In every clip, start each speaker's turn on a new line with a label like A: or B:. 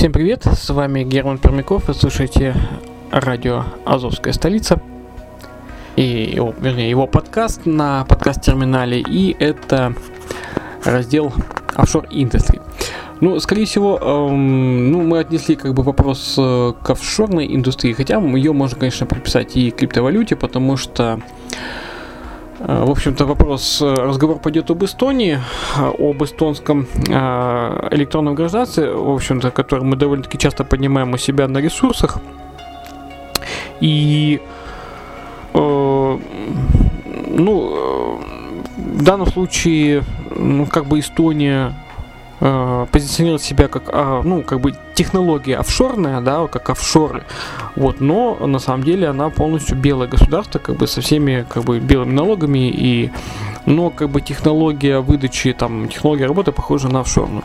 A: Всем привет, с вами Герман Пермяков, вы слушаете радио «Азовская столица» и его, вернее, его подкаст на подкаст-терминале, и это раздел Offshore Industry. Ну, скорее всего, эм, ну, мы отнесли как бы вопрос э, к офшорной индустрии, хотя ее можно, конечно, приписать и криптовалюте, потому что в общем-то, вопрос, э, разговор пойдет об Эстонии, э, об эстонском э, электронном гражданстве, в общем-то, который мы довольно-таки часто поднимаем у себя на ресурсах. И, э, ну, э, в данном случае, ну, как бы Эстония э, позиционирует себя как, а, ну, как бы технология офшорная, да, как офшоры, вот, но на самом деле она полностью белое государство, как бы со всеми, как бы, белыми налогами и, но, как бы, технология выдачи, там, технология работы похожа на офшорную.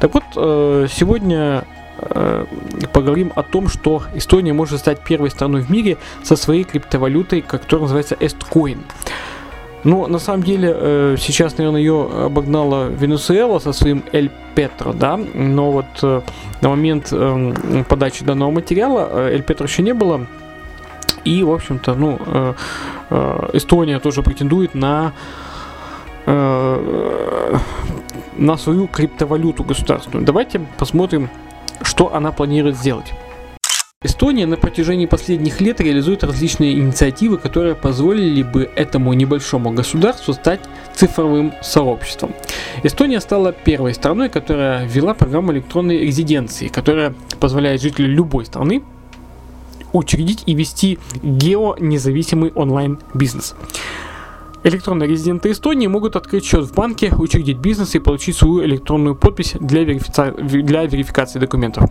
A: Так вот, э, сегодня э, поговорим о том, что Эстония может стать первой страной в мире со своей криптовалютой, которая называется Estcoin. Ну, на самом деле, э, сейчас, наверное, ее обогнала Венесуэла со своим Эль Петро, да, но вот э, на момент э, подачи данного материала э, Эль Петро еще не было, и, в общем-то, ну, Эстония тоже претендует на на свою криптовалюту государственную. Давайте посмотрим, что она планирует сделать. Эстония на протяжении последних лет реализует различные инициативы, которые позволили бы этому небольшому государству стать цифровым сообществом. Эстония стала первой страной, которая ввела программу электронной резиденции, которая позволяет жителям любой страны учредить и вести геонезависимый онлайн-бизнес. Электронные резиденты Эстонии могут открыть счет в банке, учредить бизнес и получить свою электронную подпись для, верифици... для верификации документов.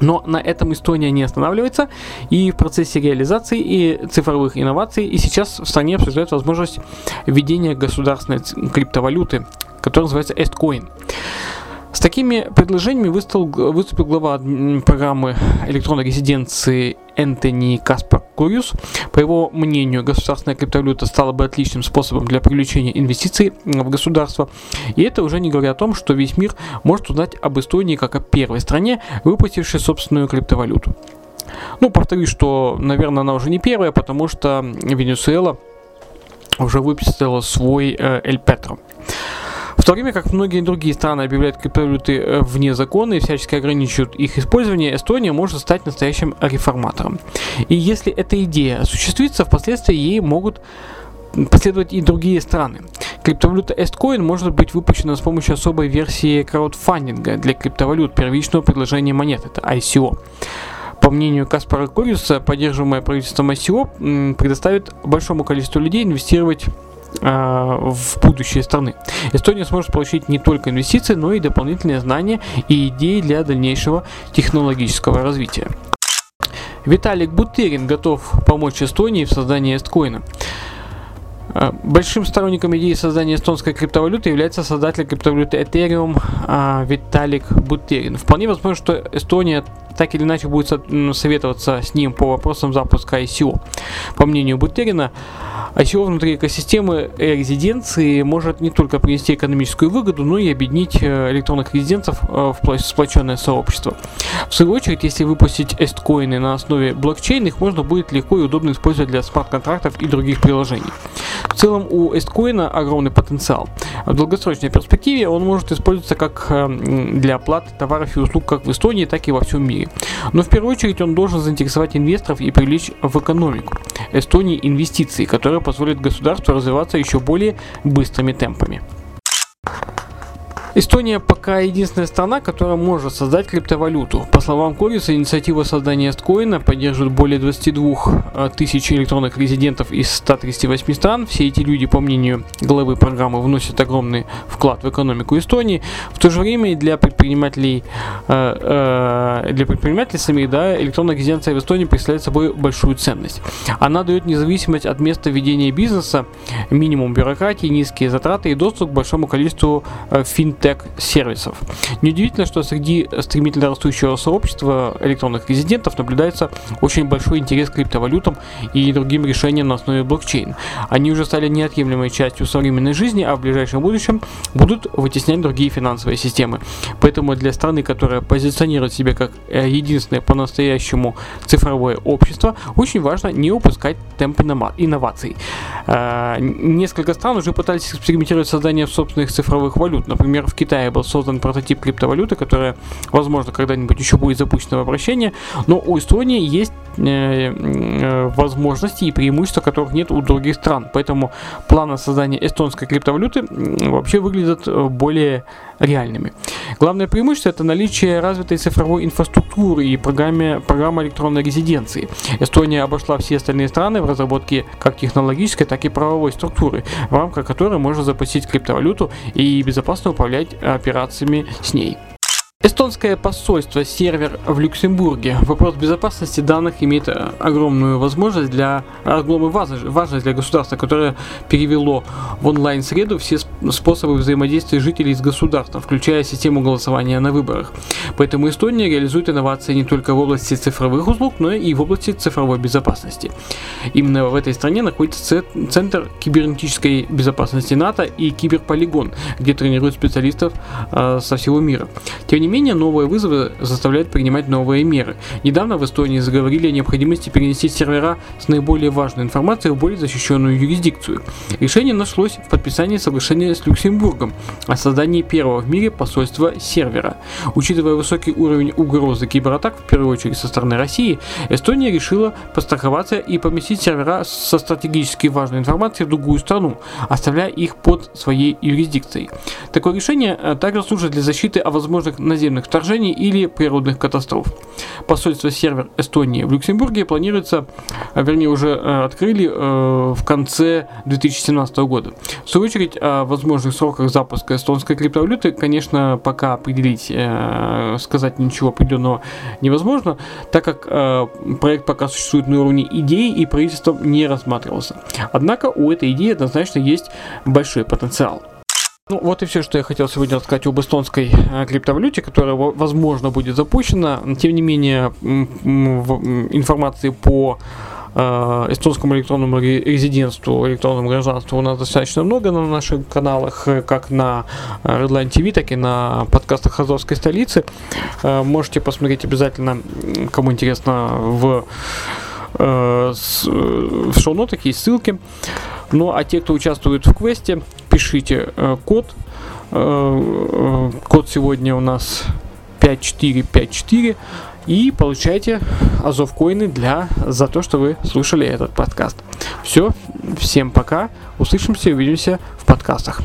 A: Но на этом Эстония не останавливается, и в процессе реализации и цифровых инноваций и сейчас в стране обсуждают возможность введения государственной криптовалюты, которая называется Estcoin. С такими предложениями выступил, выступил глава программы электронной резиденции Энтони Каспар Курьюс. По его мнению, государственная криптовалюта стала бы отличным способом для привлечения инвестиций в государство. И это уже не говоря о том, что весь мир может узнать об Эстонии как о первой стране, выпустившей собственную криптовалюту. Ну, повторюсь, что, наверное, она уже не первая, потому что Венесуэла уже выпустила свой э, Эль Петро. То время как многие другие страны объявляют криптовалюты э, вне закона и всячески ограничивают их использование, Эстония может стать настоящим реформатором. И если эта идея осуществится, впоследствии ей могут последовать и другие страны. Криптовалюта Estcoin может быть выпущена с помощью особой версии краудфандинга для криптовалют первичного предложения монет, это ICO. По мнению Каспара Куриуса, поддерживаемое правительством ICO предоставит большому количеству людей инвестировать в будущее страны. Эстония сможет получить не только инвестиции, но и дополнительные знания и идеи для дальнейшего технологического развития. Виталик Бутерин готов помочь Эстонии в создании эсткоина. А, Большим сторонником идеи создания эстонской криптовалюты является создатель криптовалюты Ethereum а, Виталик Бутерин. Вполне возможно, что Эстония так или иначе будет советоваться с ним по вопросам запуска ICO. По мнению Бутерина, ICO внутри экосистемы резиденции может не только принести экономическую выгоду, но и объединить э, электронных резидентов э, в сплоченное сообщество. В свою очередь, если выпустить эсткоины на основе блокчейна, их можно будет легко и удобно использовать для смарт-контрактов и других приложений. В целом у эсткоина огромный потенциал. В долгосрочной перспективе он может использоваться как э, м, для оплаты товаров и услуг как в Эстонии, так и во всем мире. Но в первую очередь он должен заинтересовать инвесторов и привлечь в экономику Эстонии инвестиции, которые позволят государству развиваться еще более быстрыми темпами. Эстония пока единственная страна, которая может создать криптовалюту. По словам Кориса, инициатива создания эсткоина поддерживает более 22 э, тысяч электронных резидентов из 138 стран. Все эти люди, по мнению главы программы, вносят огромный вклад в экономику Эстонии. В то же время для предпринимателей, э, э, для предпринимателей самих, да, электронная резиденция в Эстонии представляет собой большую ценность. Она дает независимость от места ведения бизнеса, минимум бюрократии, низкие затраты и доступ к большому количеству финтех финтех-сервисов. Неудивительно, что среди стремительно растущего сообщества электронных резидентов наблюдается очень большой интерес к криптовалютам и другим решениям на основе блокчейн. Они уже стали неотъемлемой частью современной жизни, а в ближайшем будущем будут вытеснять другие финансовые системы. Поэтому для страны, которая позиционирует себя как э, единственное по-настоящему цифровое общество, очень важно не упускать темпы инноваций. Э, несколько стран уже пытались экспериментировать создание собственных цифровых валют. Например, в Китае был создан прототип криптовалюты, которая, возможно, когда-нибудь еще будет запущена в обращение, но у Эстонии есть э, э, возможности и преимущества, которых нет у других стран. Поэтому планы создания эстонской криптовалюты вообще выглядят э, более реальными. Главное преимущество это наличие развитой цифровой инфраструктуры и программе, программы электронной резиденции. Эстония обошла все остальные страны в разработке как технологической, так и правовой структуры, в рамках которой можно запустить криптовалюту и безопасно управлять операциями с ней. Эстонское посольство, сервер в Люксембурге. Вопрос безопасности данных имеет э, огромную возможность для огромную важность для государства, которое перевело в онлайн-среду все способы взаимодействия жителей с государством, включая систему голосования на выборах. Поэтому Эстония реализует инновации не только в области цифровых услуг, но и в области цифровой безопасности. Именно в этой стране находится Центр кибернетической безопасности НАТО и Киберполигон, где тренируют специалистов э, со всего мира. Тем не не менее, новые вызовы заставляют принимать новые меры. Недавно в Эстонии заговорили о необходимости перенести сервера с наиболее важной информацией в более защищенную юрисдикцию. Решение нашлось в подписании соглашения с Люксембургом о создании первого в мире посольства сервера. Учитывая высокий уровень угрозы кибератак, в первую очередь со стороны России, Эстония решила постраховаться и поместить сервера со стратегически важной информацией в другую страну, оставляя их под своей юрисдикцией. Такое решение э, также служит для защиты о возможных наземных вторжений или природных катастроф. Посольство сервер Эстонии в Люксембурге планируется, а, вернее уже э, открыли э, в конце 2017 года. В свою очередь о возможных сроках запуска эстонской криптовалюты, конечно, пока определить, э, сказать ничего определенного невозможно, так как проект пока существует на уровне идеи и правительством не рассматривался. Однако у этой идеи однозначно есть большой потенциал. Ну, вот и все, что я хотел сегодня рассказать об эстонской э, криптовалюте, которая, возможно, будет запущена. Тем не менее, информации по э, эстонскому электронному резидентству, электронному гражданству у нас достаточно много на наших каналах, э, как на Redline TV, так и на подкастах Азовской столицы. Можете посмотреть обязательно, кому интересно, в, в шоу-нотах есть ссылки. Ну а те, кто участвует в квесте, пишите э, код. Э, э, код сегодня у нас 5454 и получайте Азов коины для за то, что вы слушали этот подкаст. Все, всем пока, услышимся и увидимся в подкастах.